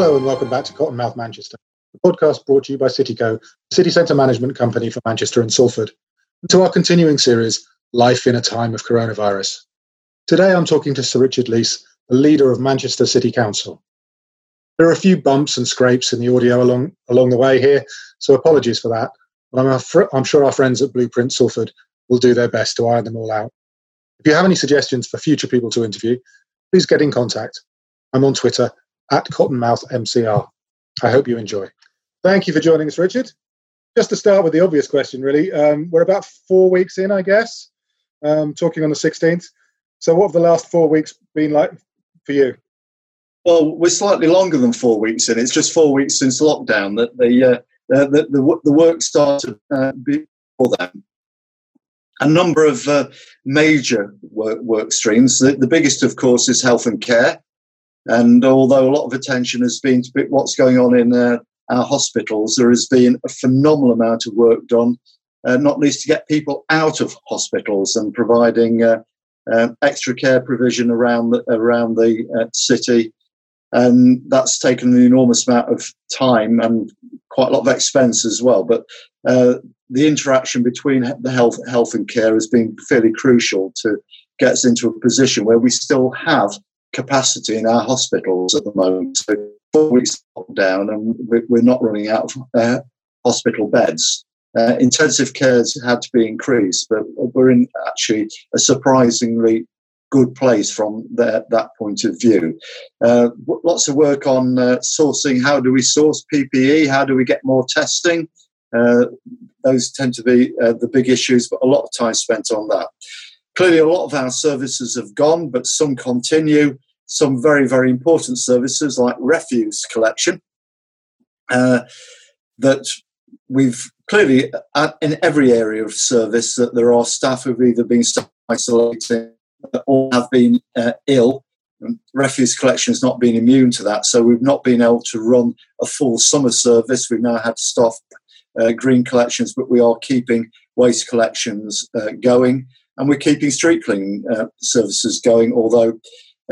Hello and welcome back to Cottonmouth Manchester, the podcast brought to you by Cityco, the city centre management company for Manchester and Salford, and to our continuing series, Life in a Time of Coronavirus. Today I'm talking to Sir Richard Leese, the leader of Manchester City Council. There are a few bumps and scrapes in the audio along, along the way here, so apologies for that, but I'm, fr- I'm sure our friends at Blueprint Salford will do their best to iron them all out. If you have any suggestions for future people to interview, please get in contact. I'm on Twitter at Cottonmouth MCR. I hope you enjoy. Thank you for joining us, Richard. Just to start with the obvious question, really, um, we're about four weeks in, I guess, um, talking on the 16th. So, what have the last four weeks been like for you? Well, we're slightly longer than four weeks in. It's just four weeks since lockdown that the uh, the, the, the, work started uh, before then. A number of uh, major work, work streams. The, the biggest, of course, is health and care. And although a lot of attention has been to what's going on in uh, our hospitals, there has been a phenomenal amount of work done, uh, not least to get people out of hospitals and providing uh, uh extra care provision around the, around the uh, city. And that's taken an enormous amount of time and quite a lot of expense as well. But uh, the interaction between the health, health and care has been fairly crucial to get us into a position where we still have capacity in our hospitals at the moment. So four weeks down, and we're not running out of uh, hospital beds. Uh, intensive cares had to be increased, but we're in actually a surprisingly good place from the, that point of view. Uh, lots of work on uh, sourcing. How do we source PPE? How do we get more testing? Uh, those tend to be uh, the big issues, but a lot of time spent on that. Clearly, a lot of our services have gone, but some continue. Some very, very important services like refuse collection uh, that we've clearly uh, in every area of service that there are staff who've either been isolating or have been uh, ill. Refuse collection has not been immune to that, so we've not been able to run a full summer service. We've now had to stop uh, green collections, but we are keeping waste collections uh, going and we're keeping street cleaning uh, services going, although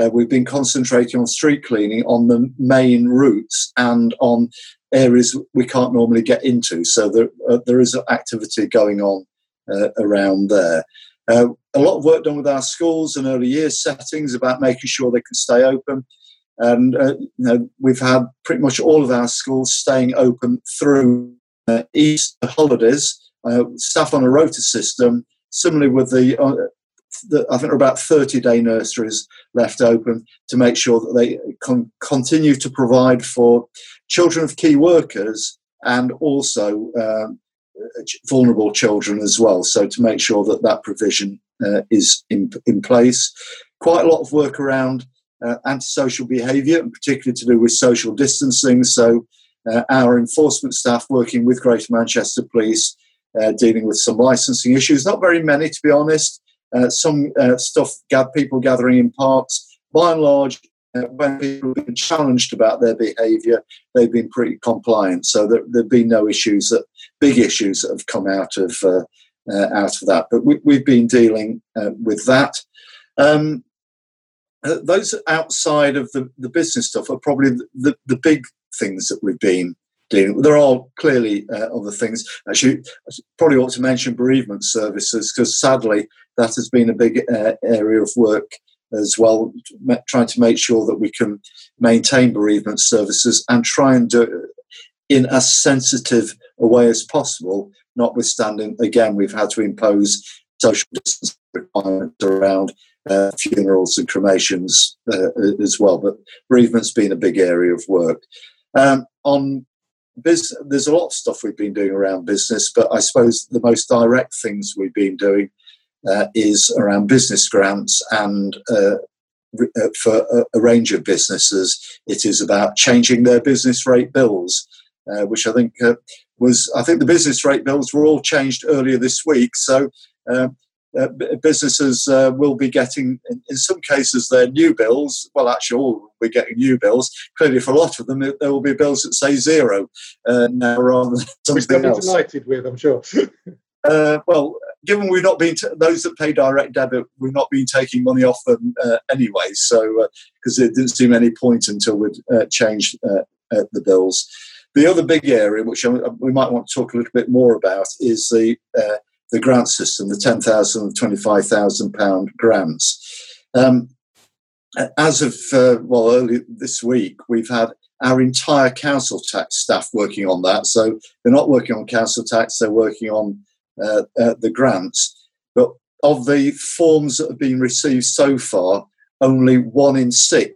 uh, we've been concentrating on street cleaning on the main routes and on areas we can't normally get into. So there, uh, there is activity going on uh, around there. Uh, a lot of work done with our schools and early years settings about making sure they can stay open. And uh, you know, we've had pretty much all of our schools staying open through Easter holidays, staff on a rota system, Similarly, with the, uh, the, I think there are about 30 day nurseries left open to make sure that they can continue to provide for children of key workers and also um, vulnerable children as well. So to make sure that that provision uh, is in, in place. Quite a lot of work around uh, antisocial behaviour, and particularly to do with social distancing. So uh, our enforcement staff working with Greater Manchester Police uh, dealing with some licensing issues. Not very many, to be honest. Uh, some uh, stuff, people gathering in parks. By and large, uh, when people have been challenged about their behaviour, they've been pretty compliant. So there, have been no issues, that big issues that have come out of uh, out of that. But we, have been dealing with that. Um, those outside of the, the business stuff are probably the, the, the big things that we've been dealing. There are clearly uh, other things. Actually, I probably ought to mention bereavement services because sadly that has been a big uh, area of work as well, trying to make sure that we can maintain bereavement services and try and do it in as sensitive a way as possible. Notwithstanding, again, we've had to impose social distance requirements around uh, funerals and cremations uh, as well. But bereavement's been a big area of work. Um, on biz, there's a lot of stuff we've been doing around business, but I suppose the most direct things we've been doing uh, is around business grants and uh, uh, for a, a, range of businesses, it is about changing their business rate bills, uh, which I think uh, was I think the business rate bills were all changed earlier this week. So uh, businesses uh, will be getting, in, some cases, their new bills. Well, actually, all will be getting new bills. Clearly, for a lot of them, there will be bills that say zero uh, now rather than something else. delighted with, I'm sure. Uh, well, given we've not been t- those that pay direct debit, we've not been taking money off them uh, anyway. So because it didn't seem any point until we'd uh, changed uh, the bills. The other big area, which we might want to talk a little bit more about, is the the grant system, the ten thousand and twenty five thousand pound grants. Um, as of well early this week, we've had our entire council tax staff working on that. So they're not working on council tax; they're working on uh, uh, the grants. But of the forms that have been received so far, only one in six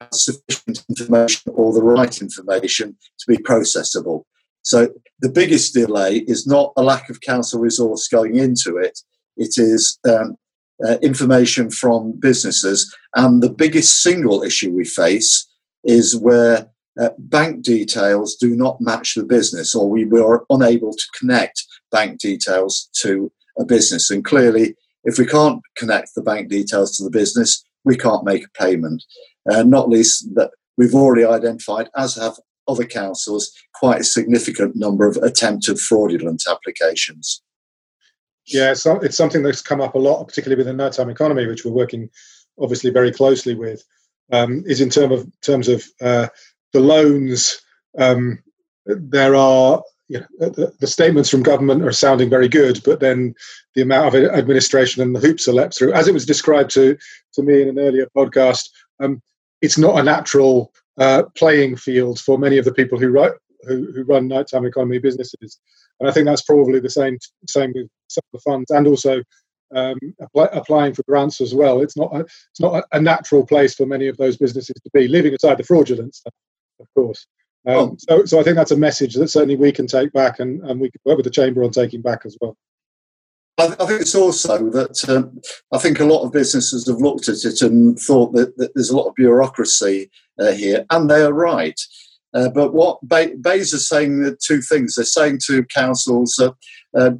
has sufficient information or the right information to be processable. So the biggest delay is not a lack of council resource going into it; it is um, uh, information from businesses. And the biggest single issue we face is where uh, bank details do not match the business, or we were unable to connect bank details to a business. And clearly, if we can't connect the bank details to the business, we can't make a payment. Uh, not least that we've already identified, as have other councils, quite a significant number of attempted fraudulent applications. Yeah, it's, it's something that's come up a lot, particularly within nighttime economy, which we're working obviously very closely with. Um, is in term of, terms of uh, the loans, um, there are you know, the, the, statements from government are sounding very good, but then the amount of administration and the hoops are leapt through, as it was described to to me in an earlier podcast, um, it's not a natural uh, playing field for many of the people who write who, who run nighttime economy businesses, and I think that's probably the same same with some of the funds and also um, apply, applying for grants as well. It's not a, it's not a, a natural place for many of those businesses to be, leaving aside the fraudulent stuff of course. Um, oh. so, so I think that's a message that certainly we can take back, and, and we can work with the chamber on taking back as well. I, I think it's also that um, I think a lot of businesses have looked at it and thought that, that there's a lot of bureaucracy uh, here, and they are right. Uh, but what Bay, BEIS is saying two things. They're saying to councils, uh,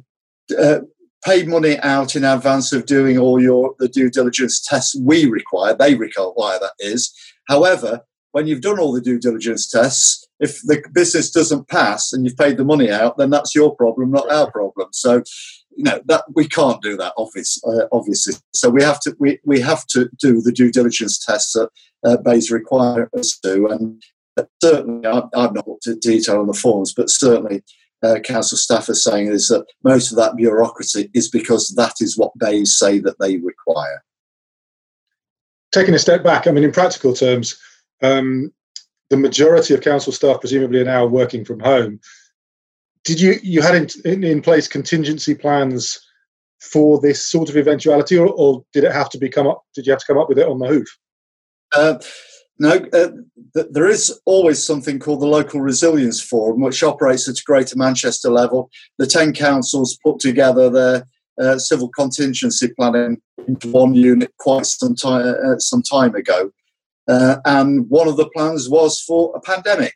uh, pay money out in advance of doing all your the due diligence tests we require. They require that is. However, when you've done all the due diligence tests, if the business doesn't pass and you've paid the money out, then that's your problem, not our problem. So, you know that we can't do that, uh, obviously. So we have to we, we have to do the due diligence tests that uh, BEIS require us to, and certainly I, I've not looked at detail on the forms, but certainly uh, council staff are saying is that most of that bureaucracy is because that is what BEIS say that they require. Taking a step back, I mean, in practical terms, um, the majority of council staff presumably are now working from home. Did you you had in, in, in place contingency plans for this sort of eventuality, or, or, did it have to be come up? Did you have to come up with it on the hoof? Uh, no, uh, th- there is always something called the Local Resilience Forum, which operates at a Greater Manchester level. The 10 councils put together their uh, civil contingency planning into one unit quite some time, uh, some time ago. Uh, and one of the plans was for a pandemic.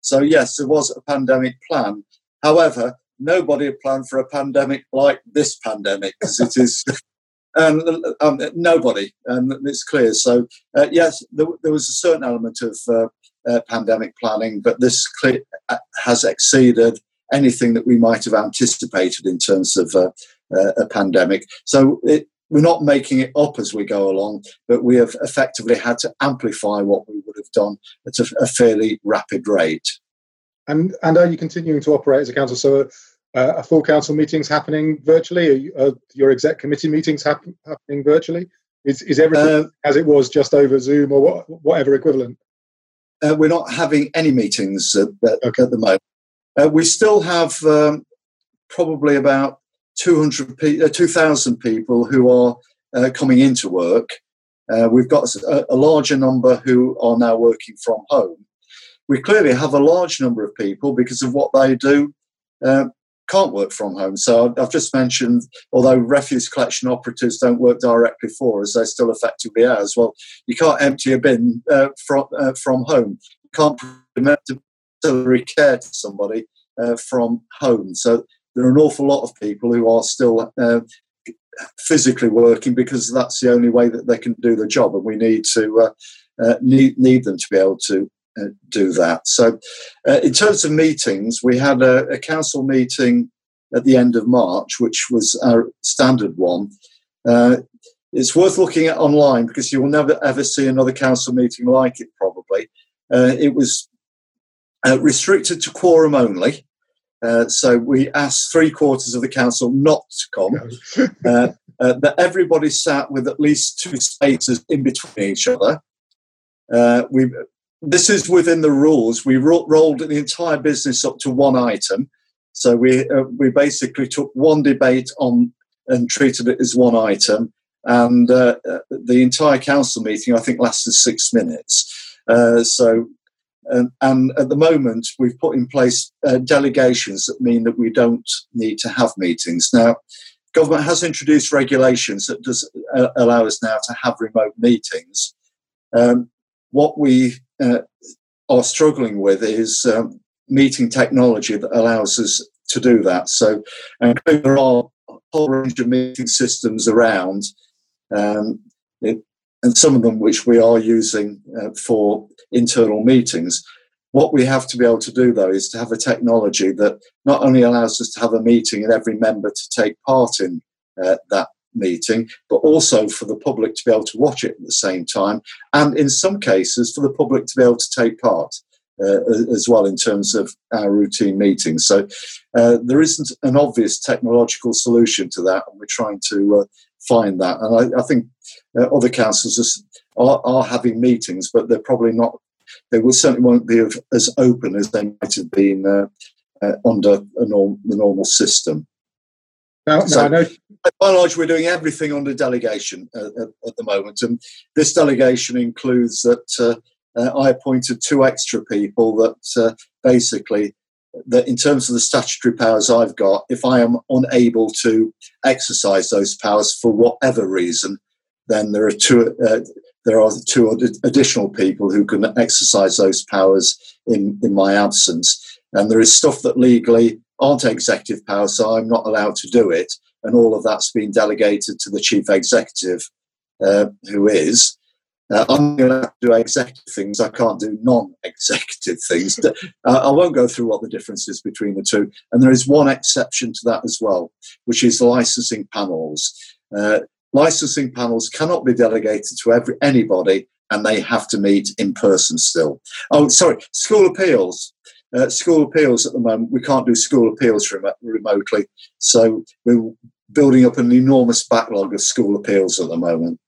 So, yes, there was a pandemic plan. However, nobody had planned for a pandemic like this pandemic because it is. and um, nobody, and it's clear. So, uh, yes, there, there, was a certain element of uh, uh pandemic planning, but this uh, has exceeded anything that we might have anticipated in terms of uh, a pandemic. So, it, we're not making it up as we go along, but we have effectively had to amplify what we would have done at a, a fairly rapid rate. And and are you continuing to operate as a council? So, uh, are full council meetings happening virtually? Are, you, are your exec committee meetings happen, happening virtually? Is is everything uh, as it was just over Zoom or what, whatever equivalent? Uh, we're not having any meetings at, okay. at the moment. Uh, we still have um, probably about 200 pe- uh, 2,000 people who are uh, coming into work. Uh, we've got a, a, larger number who are now working from home. We clearly have a large number of people because of what they do uh, can't work from home. So I've just mentioned, although refuse collection operatives don't work directly for us, they're still effectively ours. Well, you can't empty a bin uh, from uh, from home. You can't provide care to somebody from home. So there are an awful lot of people who are still uh, physically working because that's the only way that they can do the job, and we need to uh, uh, need need them to be able to uh, do that. So, uh, in terms of meetings, we had a, a council meeting at the end of March, which was our standard one. Uh, it's worth looking at online because you will never ever see another council meeting like it. Probably, uh, it was uh, restricted to quorum only. Uh, so we asked three quarters of the council not to come. uh, uh, that everybody sat with at least two spaces in between each other. Uh, we this is within the rules. We ro- rolled the entire business up to one item, so we uh, we basically took one debate on and treated it as one item, and uh, the entire council meeting I think lasted six minutes. so and, and, at the moment, we've put in place uh, delegations that mean that we don't need to have meetings. Now, government has introduced regulations that does uh, allow us now to have remote meetings. Um, what we uh, are struggling with is um, meeting technology that allows us to do that. So, and there are a whole range of meeting systems around. Um, it, and some of them which we are using uh, for internal meetings. What we have to be able to do, though, is to have a technology that not only allows us to have a meeting and every member to take part in uh, that meeting, but also for the public to be able to watch it at the same time, and in some cases, for the public to be able to take part. Uh, as well in terms of our routine meetings. So uh, there isn't an obvious technological solution to that, and we're trying to uh, find that. And I, I think uh, other councils are, are, having meetings, but they're probably not. They will certainly won't be as open as they might have been uh, uh, under norm, the normal system. Now, so, I know. By and large, we're doing everything under delegation at, at, at the moment, and this delegation includes that uh, uh, I appointed two extra people that uh, basically that in terms of the statutory powers I've got, if I am unable to exercise those powers for whatever reason, then there are two uh, there are two additional people who can exercise those powers in in my absence. And there is stuff that legally aren't executive powers, so I'm not allowed to do it. And all of that's been delegated to the chief executive, uh, who is. Uh, I'm going to do executive things. I can't do non-executive things. uh, I won't go through what the difference is between the two. And there is one exception to that as well, which is licensing panels. Uh, licensing panels cannot be delegated to every anybody, and they have to meet in person still. Oh, sorry, school appeals. Uh, school appeals at the moment, we can't do school appeals rem- remotely. So we're building up an enormous backlog of school appeals at the moment.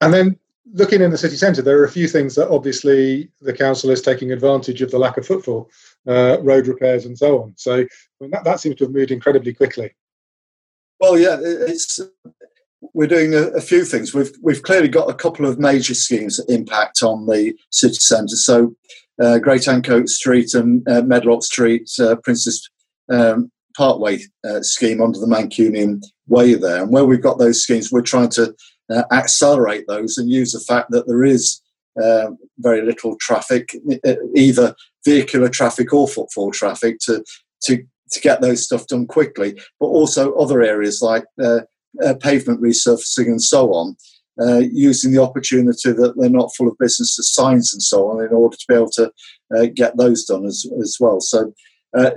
And then looking in the city centre, there are a few things that obviously the council is taking advantage of the lack of footfall, uh, road repairs, and so on. So I mean, that, that seems to have moved incredibly quickly. Well, yeah, it's we're doing a, a, few things. We've we've clearly got a couple of major schemes that impact on the city centre. So, uh, Great Ancoats Street and uh, Medlock Street, uh, Princess um, Parkway uh, scheme under the Mancunian Way there, and where we've got those schemes, we're trying to uh, accelerate those and use the fact that there is uh, very little traffic, either vehicular traffic or footfall traffic, to to to get those stuff done quickly. But also other areas like pavement resurfacing and so on, uh, using the opportunity that they're not full of businesses signs and so on in order to be able to uh, get those done as as well. So. Uh,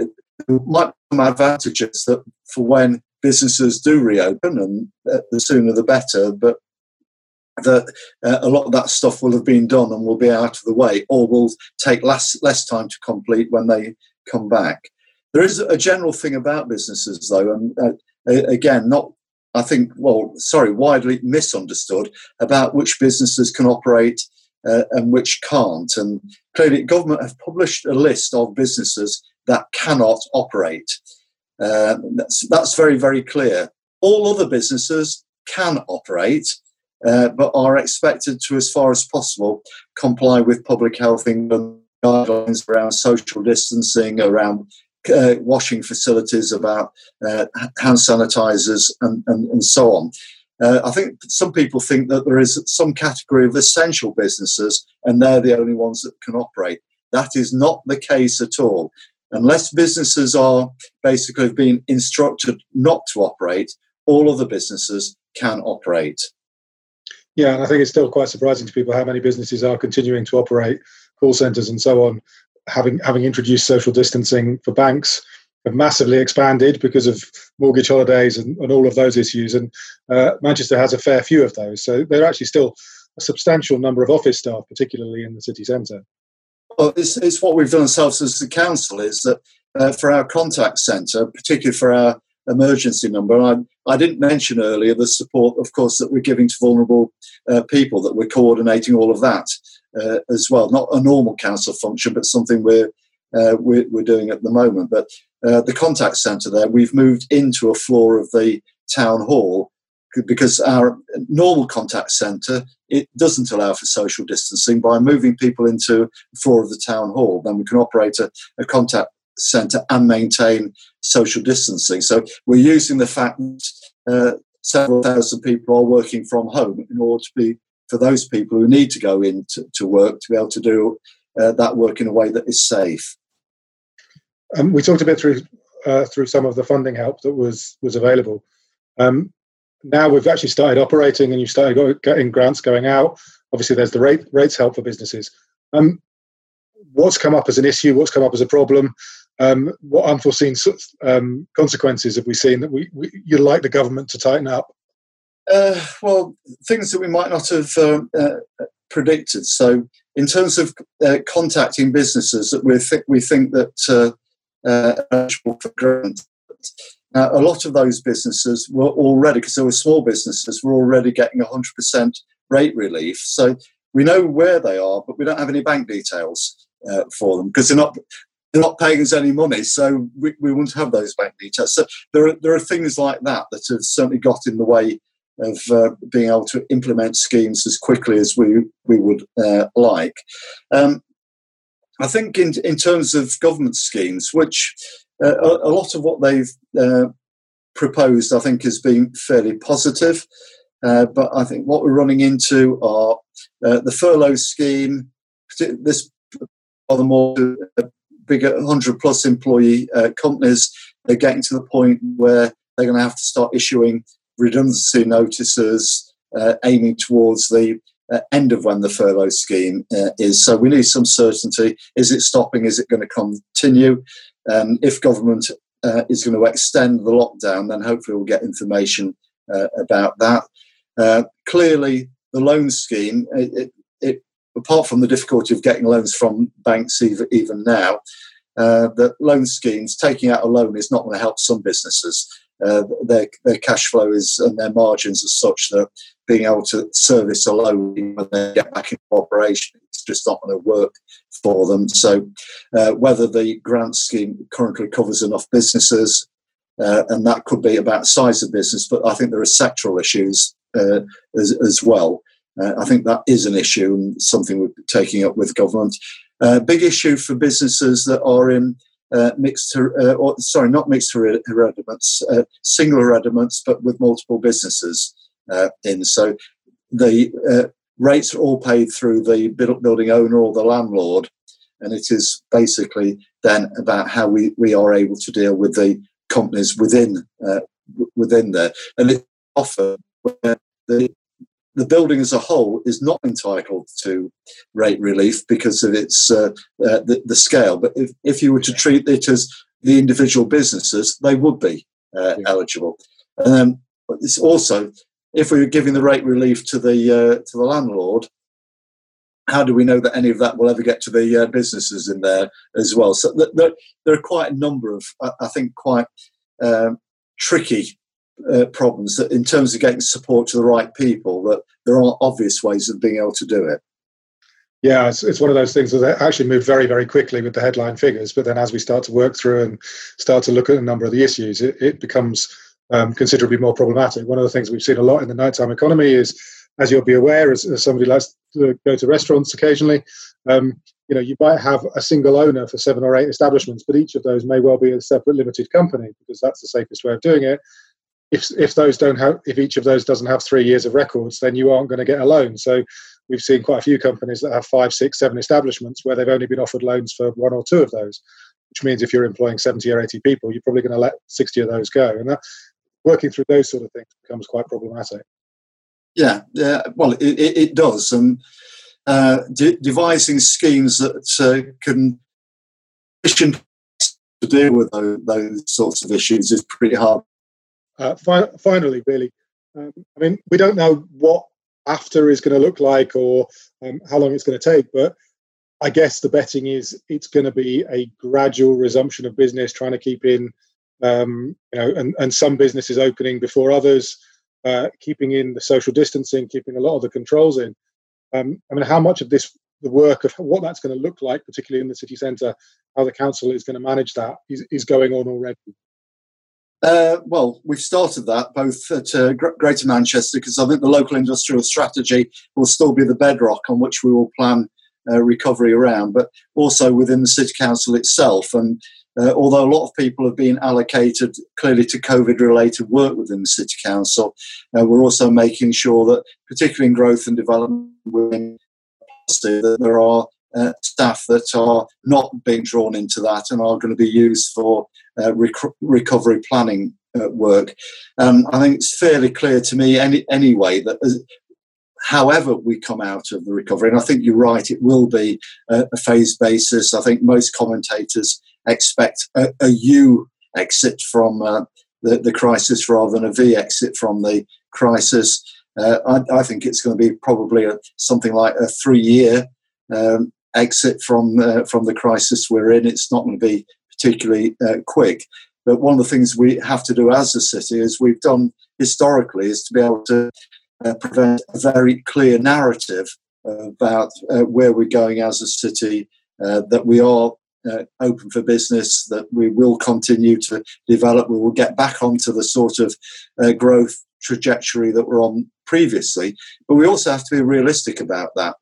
might be some advantages that for when businesses do reopen, and uh, the sooner the better. But that uh, a lot of that stuff will have been done and will be out of the way, or will take less less time to complete when they come back. There is a general thing about businesses, though, and uh, again, not I think well, sorry, widely misunderstood about which businesses can operate uh, and which can't. And clearly, government have published a list of businesses that cannot operate. Uh, that's, that's very, very clear. All other businesses can operate, uh, but are expected to, as far as possible, comply with public health England guidelines around social distancing, around uh, washing facilities, about uh, hand sanitizers, and, and, and so on. Uh, I think some people think that there is some category of essential businesses and they're the only ones that can operate. That is not the case at all unless businesses are basically being instructed not to operate, all other businesses can operate. Yeah, and I think it's still quite surprising to people how many businesses are continuing to operate call centres and so on, having having introduced social distancing for banks, have massively expanded because of mortgage holidays and, and all of those issues. And uh, Manchester has a fair few of those. So there are actually still a substantial number of office staff, particularly in the city centre. Well, it's, it's what we've done ourselves as the council is that uh, for our contact centre, particularly for our emergency number, I, I didn't mention earlier the support, of course, that we're giving to vulnerable uh, people, that we're coordinating all of that uh, as well. Not a normal council function, but something we're, uh, we're, we're, doing at the moment. But uh, the contact centre there, we've moved into a floor of the town hall because our normal contact centre it doesn't allow for social distancing. By moving people into the floor of the town hall, then we can operate a, a contact centre and maintain social distancing. So we're using the fact that uh, several thousand people are working from home in order to be for those people who need to go in to, to work to be able to do uh, that work in a way that is safe. Um, we talked a bit through uh, through some of the funding help that was was available. Um, now we've actually started operating, and you've started getting grants going out. Obviously, there's the rate, rates help for businesses. Um, what's come up as an issue? What's come up as a problem? Um, what unforeseen um, consequences have we seen that we, we, you'd like the government to tighten up? Uh, well, things that we might not have um, uh, predicted. So, in terms of uh, contacting businesses, that we think we think that uh, uh, for grant. Now, a lot of those businesses were already, because they were small businesses, were already getting 100% rate relief. So we know where they are, but we don't have any bank details uh, for them because they're not they're not paying us any money, so we, we wouldn't have those bank details. So there are, there are things like that that have certainly got in the way of uh, being able to implement schemes as quickly as we we would uh, like. Um, I think in in terms of government schemes, which uh, a, a, lot of what they've uh, proposed, I think, has been fairly positive. Uh, but I think what we're running into are uh, the furlough scheme. This are the more bigger 100 plus employee companies, they're getting to the point where they're going to have to start issuing redundancy notices uh, aiming towards the uh, end of when the furlough scheme uh, is. So we need some certainty. Is it stopping? Is it going to continue? Um, if government uh, is going to extend the lockdown, then hopefully we'll get information uh, about that. clearly, the loan scheme, it, it, apart from the difficulty of getting loans from banks even, even now, uh, that loan schemes, taking out a loan is not going to help some businesses. Uh, their, their cash flow is and their margins are such that being able to service a loan when they get back into operation is just not going to work for them. So, uh, whether the grant scheme currently covers enough businesses, uh, and that could be about size of business, but I think there are sectoral issues uh, as, as well. Uh, I think that is an issue and something we're taking up with government. Uh, big issue for businesses that are in uh, mixed, uh, or, sorry, not mixed hereditaments, uh, single hereditaments, but with multiple businesses uh, in. So the rates are all paid through the building owner or the landlord, and it is basically then about how we, we are able to deal with the companies within within there, and it often where the the building as a whole is not entitled to rate relief because of its uh, uh, the, the, scale. But if, if you were to treat it as the individual businesses, they would be uh, yeah. eligible. Um, but it's also if we were giving the rate relief to the uh, to the landlord, how do we know that any of that will ever get to the uh, businesses in there as well? So th- th- there are quite a number of, I think, quite um, tricky uh, problems that in terms of getting support to the right people that there are obvious ways of being able to do it. Yeah it's, it's one of those things that actually move very very quickly with the headline figures but then as we start to work through and start to look at a number of the issues it, it becomes um, considerably more problematic. One of the things we've seen a lot in the nighttime economy is as you'll be aware as, as somebody likes to go to restaurants occasionally um, you know you might have a single owner for seven or eight establishments but each of those may well be a separate limited company because that's the safest way of doing it if if those don't have if each of those doesn't have three years of records, then you aren't going to get a loan. So we've seen quite a few companies that have five, six, seven establishments where they've only been offered loans for one or two of those, which means if you're employing 70 or 80 people, you're probably going to let 60 of those go. And that, working through those sort of things becomes quite problematic. Yeah, yeah. Well, it, it, it does, and uh, de- devising schemes that uh, can to deal with those, those sorts of issues is pretty hard. Uh, fi- finally, really, um, I mean, we don't know what after is going to look like or um, how long it's going to take, but I guess the betting is it's going to be a gradual resumption of business, trying to keep in, um, you know, and, and some businesses opening before others, uh, keeping in the social distancing, keeping a lot of the controls in. Um, I mean, how much of this, the work of what that's going to look like, particularly in the city centre, how the council is going to manage that, is, is going on already. Uh, well, we've started that both at uh, Greater Manchester because I think the local industrial strategy will still be the bedrock on which we will plan uh, recovery around, but also within the City Council itself. And uh, although a lot of people have been allocated clearly to COVID related work within the City Council, uh, we're also making sure that, particularly in growth and development, that there are uh, staff that are not being drawn into that and are going to be used for uh, rec- recovery planning uh, work. Um, I think it's fairly clear to me any, anyway that as, however we come out of the recovery, and I think you're right, it will be a, a phased basis. I think most commentators expect a, a U exit from uh, the, the, crisis rather than a V exit from the crisis. Uh, I, I, think it's going to be probably a, something like a three-year um, exit from uh, from the crisis we're in. It's not going to be particularly uh, quick. But one of the things we have to do as a city, as we've done historically, is to be able to uh, prevent a very clear narrative about uh, where we're going as a city, uh, that we are uh, open for business, that we will continue to develop, we will get back onto the sort of growth trajectory that we're on previously. But we also have to be realistic about that.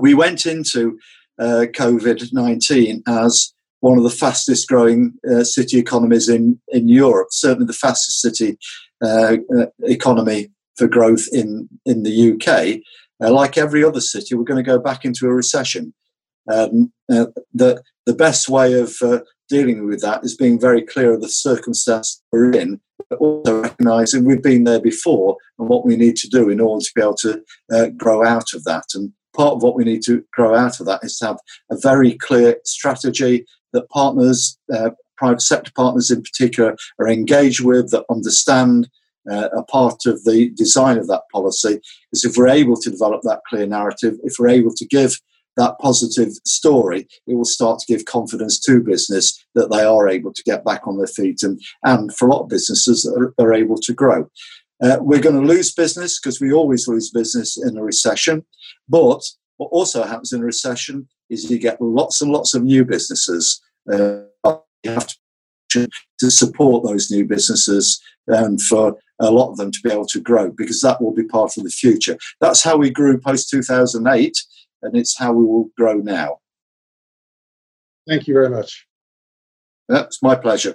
We went into uh, COVID 19 as one of the fastest growing uh, city economies in, in Europe, certainly the fastest city uh, uh, economy for growth in, in the UK. Uh, like every other city, we're going to go back into a recession. Um, uh, the, the best way of dealing with that is being very clear of the circumstance we're in, but also recognizing we've been there before and what we need to do in order to be able to grow out of that. And part of what we need to grow out of that is to have a very clear strategy that partners, uh, private sector partners in particular, are engaged with, that understand, uh, a part of the design of that policy. Is if we're able to develop that clear narrative, if we're able to give that positive story, it will start to give confidence to business that they are able to get back on their feet and, and for a lot of businesses are, are able to grow. Uh, we're going to lose business because we always lose business in a recession. But what also happens in a recession is you get lots and lots of new businesses. Uh, you have to, to support those new businesses and for a lot of them to be able to grow because that will be part of the future. That's how we grew post 2008 and it's how we will grow now. Thank you very much. That's my pleasure.